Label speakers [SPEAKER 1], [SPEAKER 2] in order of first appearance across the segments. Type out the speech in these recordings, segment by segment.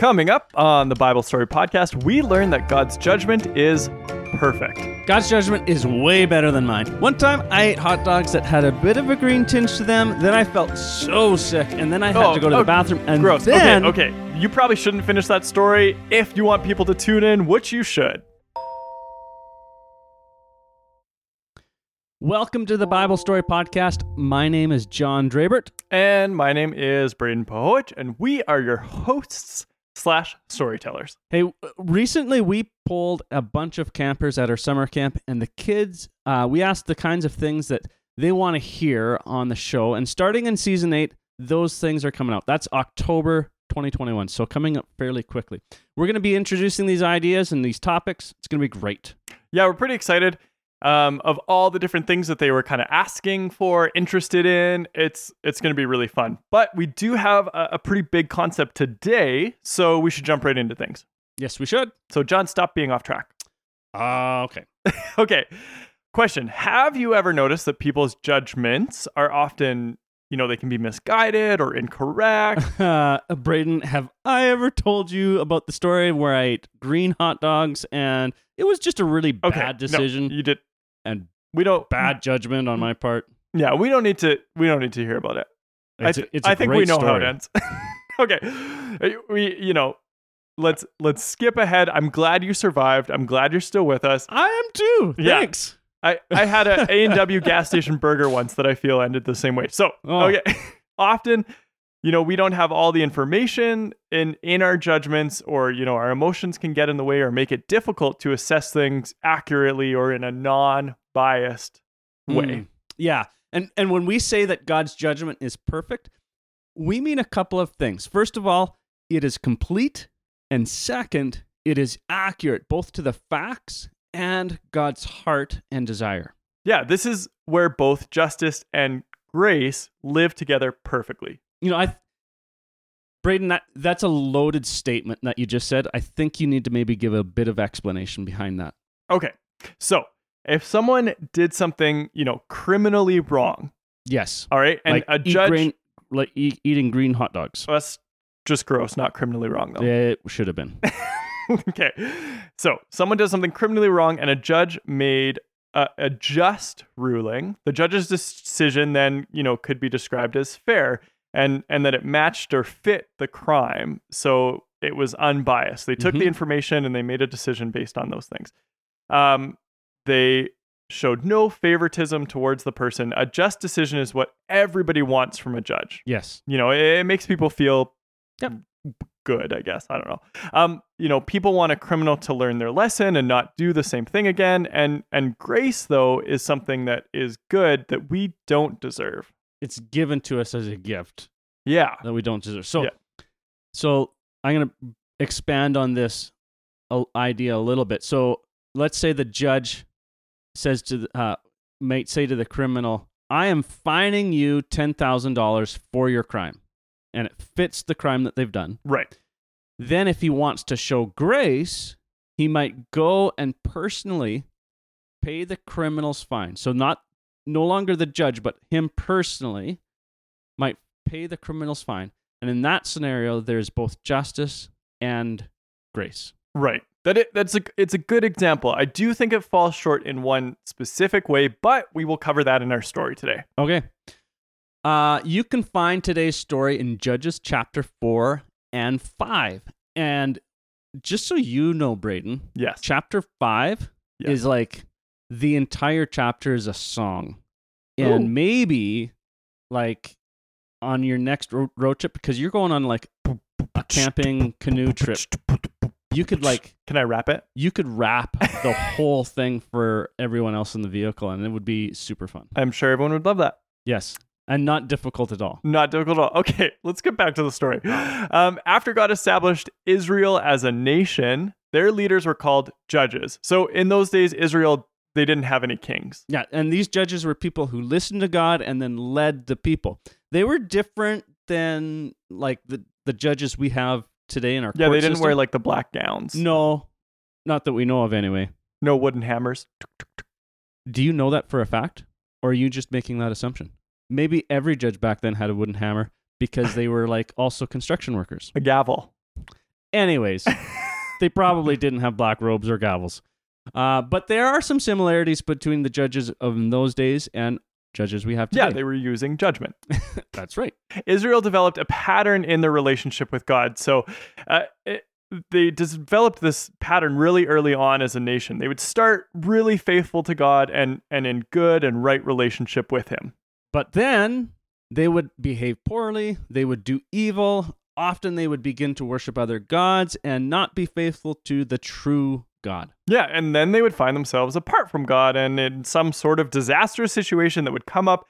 [SPEAKER 1] Coming up on the Bible Story Podcast, we learn that God's judgment is perfect.
[SPEAKER 2] God's judgment is way better than mine. One time I ate hot dogs that had a bit of a green tinge to them. Then I felt so sick, and then I had
[SPEAKER 1] Oh,
[SPEAKER 2] to go to
[SPEAKER 1] oh,
[SPEAKER 2] the bathroom. And
[SPEAKER 1] Gross.
[SPEAKER 2] then,
[SPEAKER 1] okay, okay. You probably shouldn't finish that story if you want people to tune in, which you should.
[SPEAKER 2] welcome to the Bible Story Podcast. My name is John Drabert.
[SPEAKER 1] And my name is Braden Pohoich, and we are your hosts slash storytellers.
[SPEAKER 2] Hey, recently we pulled a bunch of campers at our summer camp, and the kids, uh, we asked the kinds of things that they want to hear on the show. And starting in season eight, those things are coming out. That's October 2021, so coming up fairly quickly. We're going to be introducing these ideas and these topics. It's going to be great.
[SPEAKER 1] Yeah, we're pretty excited um, of all the different things that they were kind of asking for, interested in. It's it's going to be really fun. But we do have a, a pretty big concept today, so we should jump right into things.
[SPEAKER 2] Yes, we should.
[SPEAKER 1] So, John, stop being off track.
[SPEAKER 2] Uh, okay.
[SPEAKER 1] okay. Question Have you ever noticed that people's judgments are often, you know, they can be misguided or incorrect?
[SPEAKER 2] Uh, Braden, have I ever told you about the story where I ate green hot dogs and it was just a really
[SPEAKER 1] Okay.
[SPEAKER 2] bad
[SPEAKER 1] no,
[SPEAKER 2] decision
[SPEAKER 1] you did.
[SPEAKER 2] And
[SPEAKER 1] We don't.
[SPEAKER 2] bad judgment on mm. my part?
[SPEAKER 1] Yeah, we don't need to. We don't need to hear about it. I,
[SPEAKER 2] It's a-
[SPEAKER 1] th-
[SPEAKER 2] it's a
[SPEAKER 1] I think we know how it ends. okay, we you know, let's let's skip ahead. I'm glad you survived. I'm glad you're still with us.
[SPEAKER 2] I am too.
[SPEAKER 1] Yeah.
[SPEAKER 2] Thanks.
[SPEAKER 1] I I had a A and W gas station burger once that I feel ended the same way. So
[SPEAKER 2] Oh.
[SPEAKER 1] okay, often. You know, we don't have all the information in in our judgments or you know, our emotions can get in the way or make it difficult to assess things accurately or in a non-biased way.
[SPEAKER 2] Mm. Yeah. And and when we say that God's judgment is perfect, we mean a couple of things. First of all, it is complete, and second, it is accurate both to the facts and God's heart and desire.
[SPEAKER 1] Yeah, this is where both justice and grace live together perfectly.
[SPEAKER 2] You know, I Braden, that, that's a loaded statement that you just said. I think you need to maybe give a bit of explanation behind that.
[SPEAKER 1] Okay. So, if someone did something, you know, criminally wrong,
[SPEAKER 2] Yes.
[SPEAKER 1] all right, and
[SPEAKER 2] like
[SPEAKER 1] a judge
[SPEAKER 2] green, like eat, eating green hot dogs.
[SPEAKER 1] that's just gross, not criminally wrong though.
[SPEAKER 2] It should have been.
[SPEAKER 1] okay. So, someone does something criminally wrong and a judge made a, a just ruling. The judge's decision then, you know, could be described as fair and and that it matched or fit the crime. So, it was unbiased. They took
[SPEAKER 2] Mhm.
[SPEAKER 1] the information and they made a decision based on those things. Um they showed no favoritism towards the person. A just decision is what everybody wants from a judge
[SPEAKER 2] Yes.
[SPEAKER 1] you know it, it makes people feel
[SPEAKER 2] Yep.
[SPEAKER 1] good i guess i don't know um you know people want a criminal to learn their lesson and not do the same thing again and and grace though is something that is good that we don't deserve
[SPEAKER 2] It's given to us as a gift.
[SPEAKER 1] yeah
[SPEAKER 2] that we don't deserve. So,
[SPEAKER 1] Yeah.
[SPEAKER 2] so I'm going to expand on this idea a little bit. So, let's say the judge says to the, uh, might say to the criminal, "I am fining you ten thousand dollars for your crime," and it fits the crime that they've done.
[SPEAKER 1] right
[SPEAKER 2] Then, if he wants to show grace, he might go and personally pay the criminal's fine. So, not no longer the judge, but him personally might pay the criminal's fine. And in that scenario, there's both justice and grace.
[SPEAKER 1] right that it that's a it's a good example i do think it falls short in one specific way but we will cover that in our story today
[SPEAKER 2] Okay. Uh, you can find today's story in Judges chapter 4 and 5. And just so you know, Braden,
[SPEAKER 1] yes
[SPEAKER 2] chapter 5
[SPEAKER 1] Yeah.
[SPEAKER 2] is like the entire chapter is a song
[SPEAKER 1] Ooh.
[SPEAKER 2] and maybe like on your next ro- road trip because you're going on like a camping canoe trip you could like
[SPEAKER 1] can i rap it
[SPEAKER 2] you could rap the whole thing for everyone else in the vehicle and it would be super fun
[SPEAKER 1] i'm sure everyone would love that
[SPEAKER 2] yes and not difficult at all
[SPEAKER 1] Not difficult at all. Okay, let's get back to the story. Um, after God established Israel as a nation, their leaders were called judges. So in those days, Israel, they didn't have any kings.
[SPEAKER 2] yeah and these judges were people who listened to god and then led the people they were different than like the, the judges we have today in our
[SPEAKER 1] Yeah,
[SPEAKER 2] court
[SPEAKER 1] they didn't
[SPEAKER 2] system.
[SPEAKER 1] wear like the black gowns.
[SPEAKER 2] No, not that we know of anyway.
[SPEAKER 1] No wooden hammers.
[SPEAKER 2] Do you know that for a fact? Or are you just making that assumption? Maybe every judge back then had a wooden hammer because they were like also construction workers.
[SPEAKER 1] A gavel.
[SPEAKER 2] Anyways, they probably didn't have black robes or gavels. Uh, but there are some similarities between the judges of those days and judges we have today.
[SPEAKER 1] Yeah, they were using judgment.
[SPEAKER 2] That's right.
[SPEAKER 1] Israel developed a pattern in their relationship with God. So uh, it, they developed this pattern really early on as a nation. They would start really faithful to God and, and in good and right relationship with Him.
[SPEAKER 2] But then they would behave poorly, they would do evil. Often they would begin to worship other gods and not be faithful to the true God.
[SPEAKER 1] Yeah, and then they would find themselves apart from God and in some sort of disastrous situation that would come up,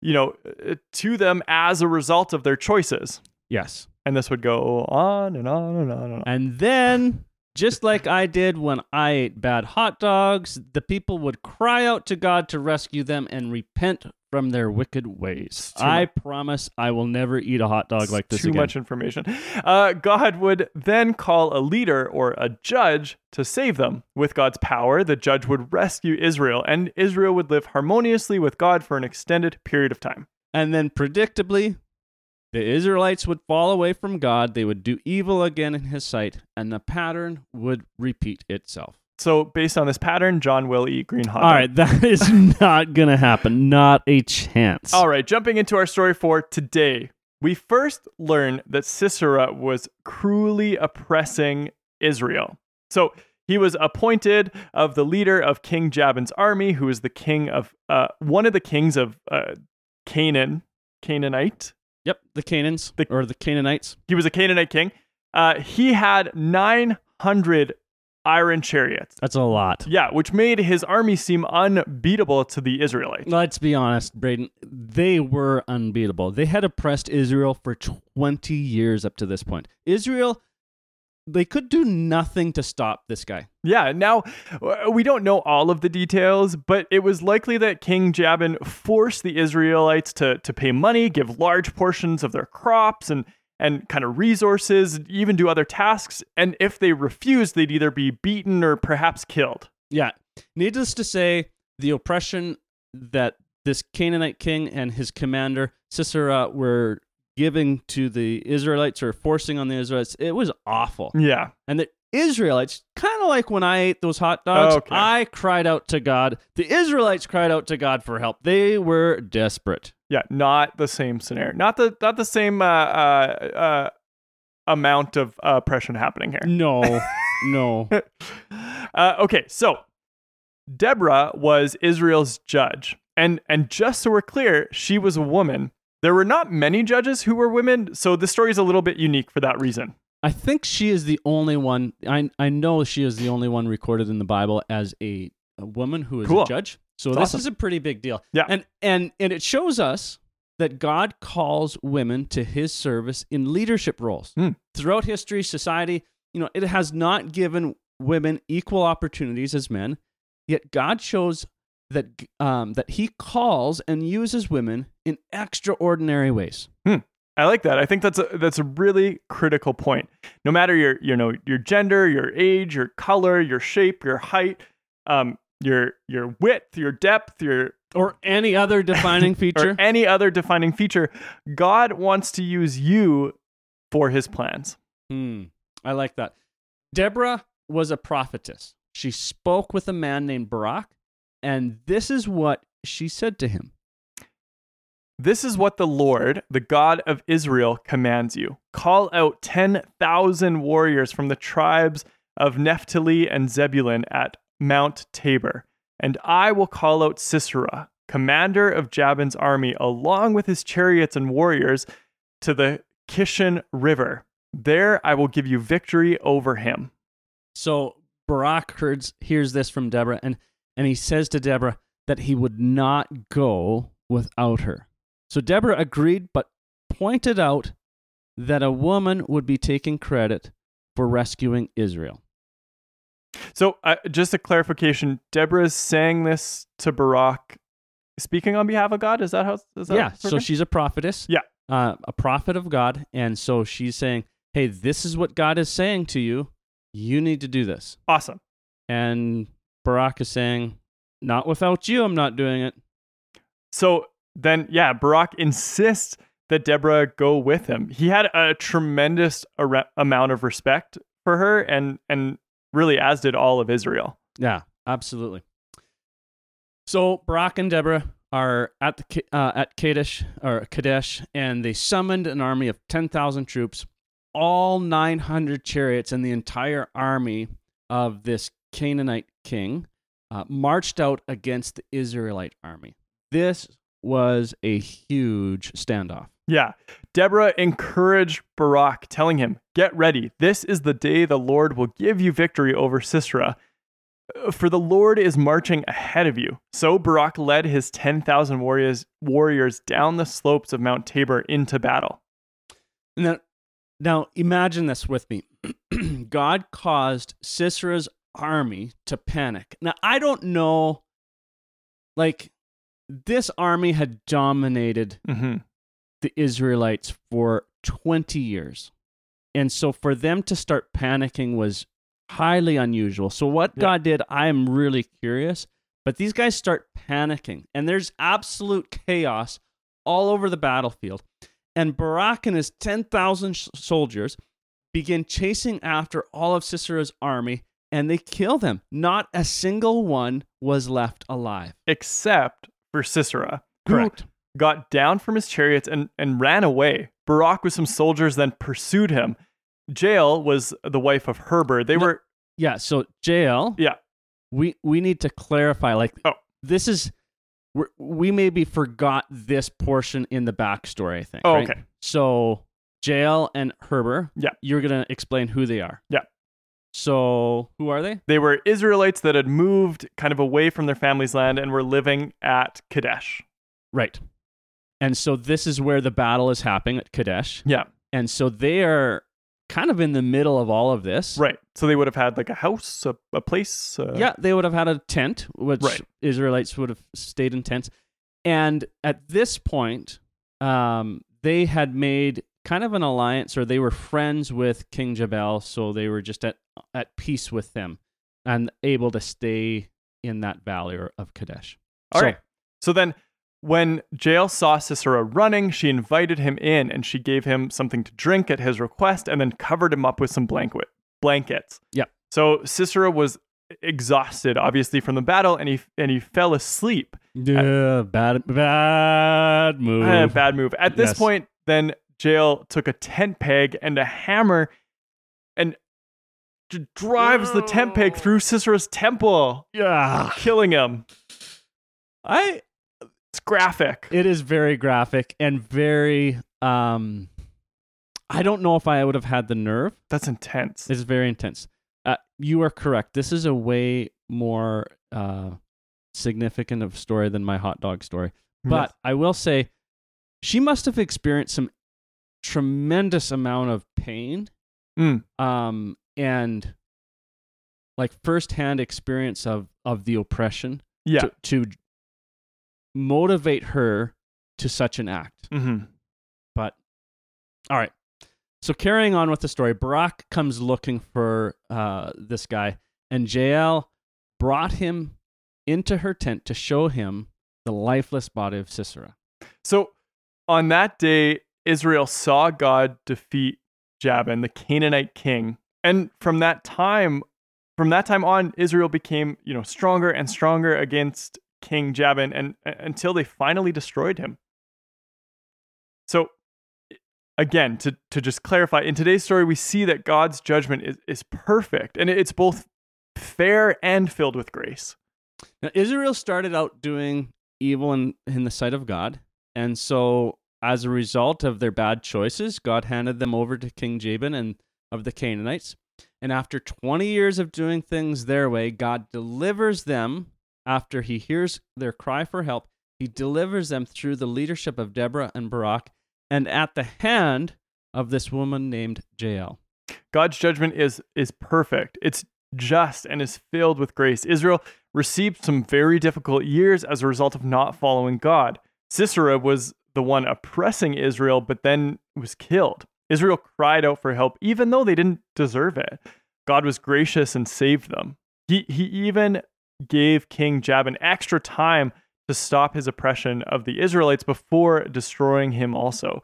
[SPEAKER 1] you know, uh, to them as a result of their choices.
[SPEAKER 2] Yes.
[SPEAKER 1] And this would go on and on and on and on.
[SPEAKER 2] And then, just like I did when I ate bad hot dogs, the people would cry out to God to rescue them and repent from their wicked ways. I promise I will never eat a hot dog like this
[SPEAKER 1] Too
[SPEAKER 2] again.
[SPEAKER 1] much information. Uh, God would then call a leader or a judge to save them. With God's power, the judge would rescue Israel, and Israel would live harmoniously with God for an extended period of time.
[SPEAKER 2] And then, predictably, the Israelites would fall away from God. They would do evil again in his sight, and the pattern would repeat itself.
[SPEAKER 1] So, based on this pattern, John will eat green hot
[SPEAKER 2] All
[SPEAKER 1] dog.
[SPEAKER 2] right, that is not going to happen. Not a chance.
[SPEAKER 1] All right, jumping into our story for today. We first learn that Sisera was cruelly oppressing Israel. So he was appointed of the leader of King Jabin's army, who was the king of uh, one of the kings of uh, Canaan, Canaanite.
[SPEAKER 2] Yep, the Canaans
[SPEAKER 1] The-
[SPEAKER 2] or the Canaanites.
[SPEAKER 1] He was a Canaanite king. Uh, he had 900 iron chariots.
[SPEAKER 2] That's a lot.
[SPEAKER 1] Yeah, which made his army seem unbeatable to the Israelites.
[SPEAKER 2] Let's be honest, Braden. They were unbeatable. They had oppressed Israel for 20 years up to this point. Israel, they could do nothing to stop this guy.
[SPEAKER 1] Yeah, now uh, we don't know all of the details, but it was likely that King Jabin forced the Israelites to, to pay money, give large portions of their crops and, and kind of resources, even do other tasks. And if they refused, they'd either be beaten or perhaps killed.
[SPEAKER 2] Yeah. Needless to say, the oppression that this Canaanite king and his commander, Sisera, were giving to the Israelites or forcing on the Israelites, it was awful.
[SPEAKER 1] Yeah.
[SPEAKER 2] And the Israelites, kind like when I ate those hot dogs,
[SPEAKER 1] Okay.
[SPEAKER 2] I cried out to God. The Israelites cried out to God for help. They were desperate.
[SPEAKER 1] Yeah, not the same scenario. Not the not the same uh, uh, uh, amount of uh, oppression happening here.
[SPEAKER 2] No, no.
[SPEAKER 1] uh, okay, so Deborah was Israel's judge, and and just so we're clear, she was a woman. There were not many judges who were women, so the story is a little bit unique for that reason.
[SPEAKER 2] I think she is the only one. I I know she is the only one recorded in the Bible as a, a woman who is
[SPEAKER 1] Cool.
[SPEAKER 2] a judge. So
[SPEAKER 1] That's
[SPEAKER 2] this
[SPEAKER 1] awesome.
[SPEAKER 2] is a pretty big deal.
[SPEAKER 1] Yeah.
[SPEAKER 2] and and and it shows us that God calls women to His service in leadership roles
[SPEAKER 1] Hmm.
[SPEAKER 2] throughout history, society. You know, it has not given women equal opportunities as men. Yet God shows that um, that He calls and uses women in extraordinary ways.
[SPEAKER 1] I like that. I think that's a that's a really critical point. No matter your you know your gender, your age, your color, your shape, your height, um, your your width, your depth, your
[SPEAKER 2] Or any other defining feature.
[SPEAKER 1] or any other defining feature, God wants to use you for His plans.
[SPEAKER 2] Hmm. I like that. Deborah was a prophetess. She spoke with a man named Barak, and this is what she said to him.
[SPEAKER 1] This is what the Lord, the God of Israel, commands you call out 10,000 warriors from the tribes of Naphtali and Zebulun at Mount Tabor, and I will call out Sisera, commander of Jabin's army, along with his chariots and warriors, to the Kishon River. There I will give you victory over him.
[SPEAKER 2] So Barak hears, hears this from Deborah, and, and he says to Deborah that he would not go without her. So Deborah agreed, but pointed out that a woman would be taking credit for rescuing Israel.
[SPEAKER 1] So, uh, just a clarification Deborah is saying this to Barak, speaking on behalf of God. Is that how? Is that
[SPEAKER 2] yeah, so she's a prophetess.
[SPEAKER 1] Yeah.
[SPEAKER 2] Uh, a prophet of God. And so she's saying, hey, this is what God is saying to you. You need to do this.
[SPEAKER 1] awesome.
[SPEAKER 2] And Barak is saying, not without you, I'm not doing it.
[SPEAKER 1] So then, yeah, Barak insists that Deborah go with him. He had a tremendous ar- amount of respect for her, and and really as did all of Israel.
[SPEAKER 2] Yeah, absolutely. So Barak and Deborah are at the uh, at Kadesh or Kadesh, and they summoned an army of ten thousand troops, all nine hundred chariots, and the entire army of this Canaanite king uh, marched out against the Israelite army. This was a huge standoff.
[SPEAKER 1] Yeah. Deborah encouraged Barak, telling him, Get ready. This is the day the Lord will give you victory over Sisera. Uh, For the Lord is marching ahead of you. So Barak led his 10,000 warriors, warriors down the slopes of Mount Tabor into battle.
[SPEAKER 2] Now, now imagine this with me. God caused Sisera's army to panic. Now, I don't know, like, this army had dominated
[SPEAKER 1] hmm
[SPEAKER 2] the Israelites for 20 years. And so for them to start panicking was highly unusual. So what
[SPEAKER 1] Yeah.
[SPEAKER 2] God did, I am really curious. But these guys start panicking, and there's absolute chaos all over the battlefield. And Barak and his 10,000 sh- soldiers begin chasing after all of Sisera's army, and they kill them. Not a single one was left alive.
[SPEAKER 1] Except for Sisera, who got down from his chariots and, and ran away. Barak with some soldiers then pursued him. Jael was the wife of Heber. They
[SPEAKER 2] No.
[SPEAKER 1] were,
[SPEAKER 2] Yeah, so Jael.
[SPEAKER 1] yeah,
[SPEAKER 2] we we need to clarify like
[SPEAKER 1] Oh.
[SPEAKER 2] this is we're, we maybe forgot this portion in the backstory i think
[SPEAKER 1] Oh,
[SPEAKER 2] right?
[SPEAKER 1] okay.
[SPEAKER 2] so jael and Heber
[SPEAKER 1] Yeah.
[SPEAKER 2] you're gonna explain who they are
[SPEAKER 1] Yeah.
[SPEAKER 2] So who are they
[SPEAKER 1] They were Israelites that had moved kind of away from their family's land and were living at Kadesh.
[SPEAKER 2] right and so this is where the battle is happening at kadesh
[SPEAKER 1] Yeah.
[SPEAKER 2] and so they are kind of in the middle of all of this
[SPEAKER 1] Right. So they would have had like a house, a, a place. Uh,
[SPEAKER 2] yeah they would have had a tent which
[SPEAKER 1] Right.
[SPEAKER 2] israelites would have stayed in tents and at this point um, they had made kind of an alliance or they were friends with king jabal so they were just at, at peace with them and able to stay in that valley of kadesh
[SPEAKER 1] All
[SPEAKER 2] so,
[SPEAKER 1] right. So then when Jael saw Sisera running, she invited him in and she gave him something to drink at his request and then covered him up with some blanket blankets.
[SPEAKER 2] Yeah.
[SPEAKER 1] So Sisera was exhausted, obviously, from the battle, and he and he fell asleep.
[SPEAKER 2] yeah, bad bad move
[SPEAKER 1] Eh, bad move. At this
[SPEAKER 2] Yes.
[SPEAKER 1] point, then Jael took a tent peg and a hammer and j- drives the tent peg through Sisera's temple,
[SPEAKER 2] yeah
[SPEAKER 1] killing him.
[SPEAKER 2] i
[SPEAKER 1] It's graphic.
[SPEAKER 2] It is very graphic and very um I don't know if I would have had the nerve.
[SPEAKER 1] That's intense.
[SPEAKER 2] It's very intense. Uh, you are correct. This is a way more uh significant of story than my hot dog story. But I will say she must have experienced some tremendous amount of pain
[SPEAKER 1] Mm.
[SPEAKER 2] um and like firsthand experience of of the oppression
[SPEAKER 1] yeah.
[SPEAKER 2] to, to motivate her to such an act.
[SPEAKER 1] Mm-hmm.
[SPEAKER 2] But all right. So carrying on with the story, Barak comes looking for uh, this guy, and Jael brought him into her tent to show him the lifeless body of Sisera.
[SPEAKER 1] So on that day, Israel saw God defeat Jabin, the Canaanite king, and from that time, from that time on, Israel became you know stronger and stronger against King Jabin, and until they finally destroyed him. So again, to to just clarify, in today's story, we see that God's judgment is is perfect, and it's both fair and filled with grace.
[SPEAKER 2] Now, Israel started out doing evil in, in the sight of God, and so as a result of their bad choices, God handed them over to King Jabin and of the Canaanites. And after 20 years of doing things their way, God delivers them after he hears their cry for help. He delivers them through the leadership of Deborah and Barak and at the hand of this woman named Jael.
[SPEAKER 1] God's judgment is is perfect. It's just and is filled with grace. Israel received some very difficult years as a result of not following God. Sisera was the one oppressing Israel, but then was killed. Israel cried out for help, even though they didn't deserve it. God was gracious and saved them. He, he even gave King Jabin extra time to stop his oppression of the Israelites before destroying him also.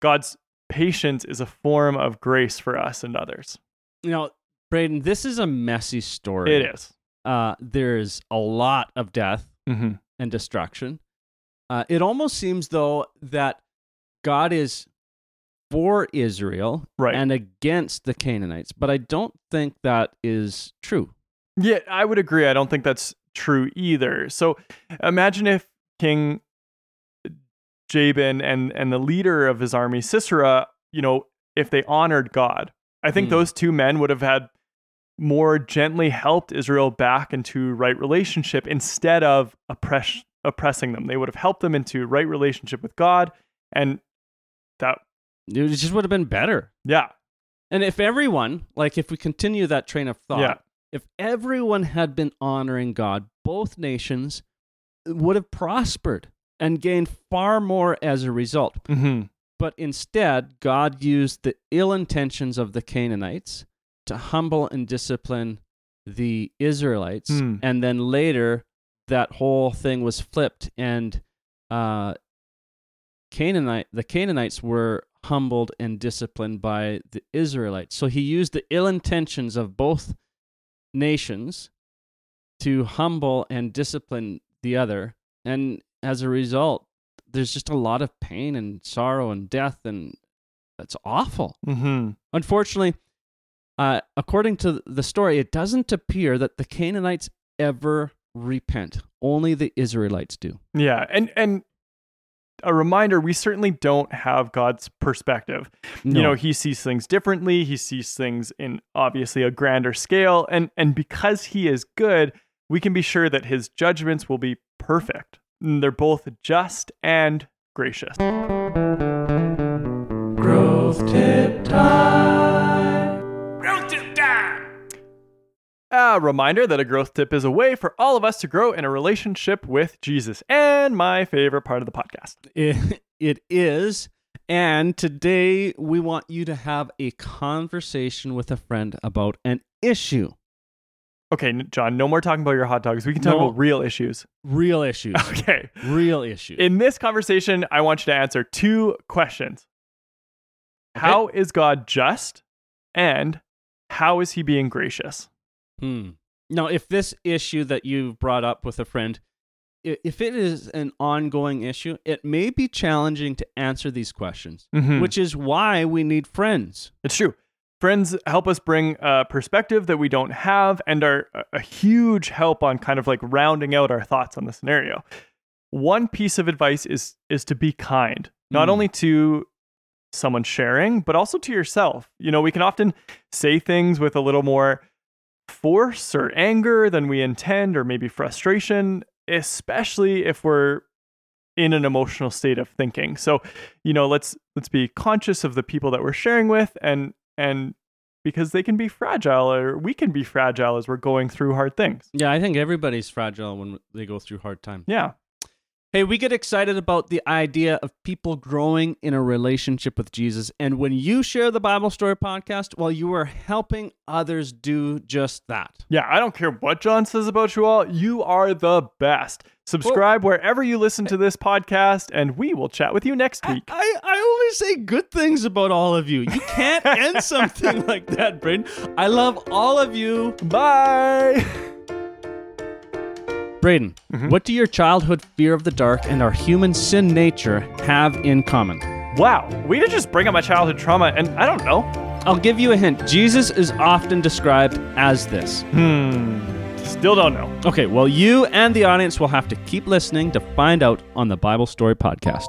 [SPEAKER 1] God's patience is a form of grace for us and others.
[SPEAKER 2] You know, Braden, this is a messy story.
[SPEAKER 1] It is.
[SPEAKER 2] Uh, there's a lot of death
[SPEAKER 1] Mm-hmm.
[SPEAKER 2] and destruction. Uh, it almost seems, though, that God is for Israel
[SPEAKER 1] Right.
[SPEAKER 2] and against the Canaanites, but I don't think that is true.
[SPEAKER 1] Yeah, I would agree. I don't think that's true either. So imagine if King Jabin and and the leader of his army, Sisera, you know, if they honored God. I think
[SPEAKER 2] Hmm.
[SPEAKER 1] those two men would have had more gently helped Israel back into right relationship instead of oppress, oppressing them. They would have helped them into right relationship with God and that
[SPEAKER 2] It just would have been better.
[SPEAKER 1] yeah.
[SPEAKER 2] And if everyone, like if we continue that train of thought,
[SPEAKER 1] Yeah.
[SPEAKER 2] if everyone had been honoring God, both nations would have prospered and gained far more as a result.
[SPEAKER 1] Mhm.
[SPEAKER 2] But instead, God used the ill intentions of the Canaanites to humble and discipline the Israelites.
[SPEAKER 1] Hmm.
[SPEAKER 2] And then later, that whole thing was flipped, and uh, Canaanite, the Canaanites were humbled and disciplined by the Israelites. So he used the ill intentions of both nations to humble and discipline the other. And as a result, there's just a lot of pain and sorrow and death, and it's awful.
[SPEAKER 1] Mhm.
[SPEAKER 2] Unfortunately, uh, according to the story, it doesn't appear that the Canaanites ever repent. Only the Israelites do.
[SPEAKER 1] Yeah, and and a reminder, we certainly don't have God's perspective. You know, he sees things differently. He sees things in obviously a grander scale, and and because he is good, we can be sure that his judgments will be perfect. And They're both just and gracious.
[SPEAKER 2] growth tip time.
[SPEAKER 1] A reminder that a growth tip is a way for all of us to grow in a relationship with Jesus, and my favorite part of the podcast.
[SPEAKER 2] It, it is. And today we want you to have a conversation with a friend about an issue,
[SPEAKER 1] Okay, John, no more talking about your hot dogs. We can talk
[SPEAKER 2] No.
[SPEAKER 1] about real issues.
[SPEAKER 2] real issues,
[SPEAKER 1] Okay.
[SPEAKER 2] real issues.
[SPEAKER 1] In this conversation, I want you to answer two questions. How is God just? And how is he being gracious?
[SPEAKER 2] Hmm. Now, if this issue that you've brought up with a friend, if it is an ongoing issue, it may be challenging to answer these questions,
[SPEAKER 1] Mhm.
[SPEAKER 2] which is why we need friends.
[SPEAKER 1] It's true. Friends help us bring a perspective that we don't have and are a- a huge help on kind of like rounding out our thoughts on the scenario. One piece of advice is is to be kind, not
[SPEAKER 2] Mm.
[SPEAKER 1] only to someone sharing, but also to yourself. You know, we can often say things with a little more force or anger than we intend or maybe frustration, especially if we're in an emotional state of thinking. So, you know, let's let's be conscious of the people that we're sharing with and and because they can be fragile or we can be fragile as we're going through hard things.
[SPEAKER 2] Yeah, I think everybody's fragile when they go through hard times.
[SPEAKER 1] Yeah.
[SPEAKER 2] Hey, we get excited about the idea of people growing in a relationship with Jesus. And when you share the Bible Story podcast, well, you are helping others do just that.
[SPEAKER 1] Yeah, I don't care what John says about you all. You are the best. Subscribe wherever you listen to this podcast, and we will chat with you next week.
[SPEAKER 2] I, I only say good things about all of you. You can't end something like that, Braden. I love all of you.
[SPEAKER 1] Bye.
[SPEAKER 2] Braden,
[SPEAKER 1] Mhm.
[SPEAKER 2] what do your childhood fear of the dark and our human sin nature have in common?
[SPEAKER 1] Wow, we did just bring up my childhood trauma, and I don't know.
[SPEAKER 2] I'll give you a hint. Jesus is often described as this.
[SPEAKER 1] Hmm. Still don't know.
[SPEAKER 2] Okay, well, you and the audience will have to keep listening to find out on the Bible Story Podcast.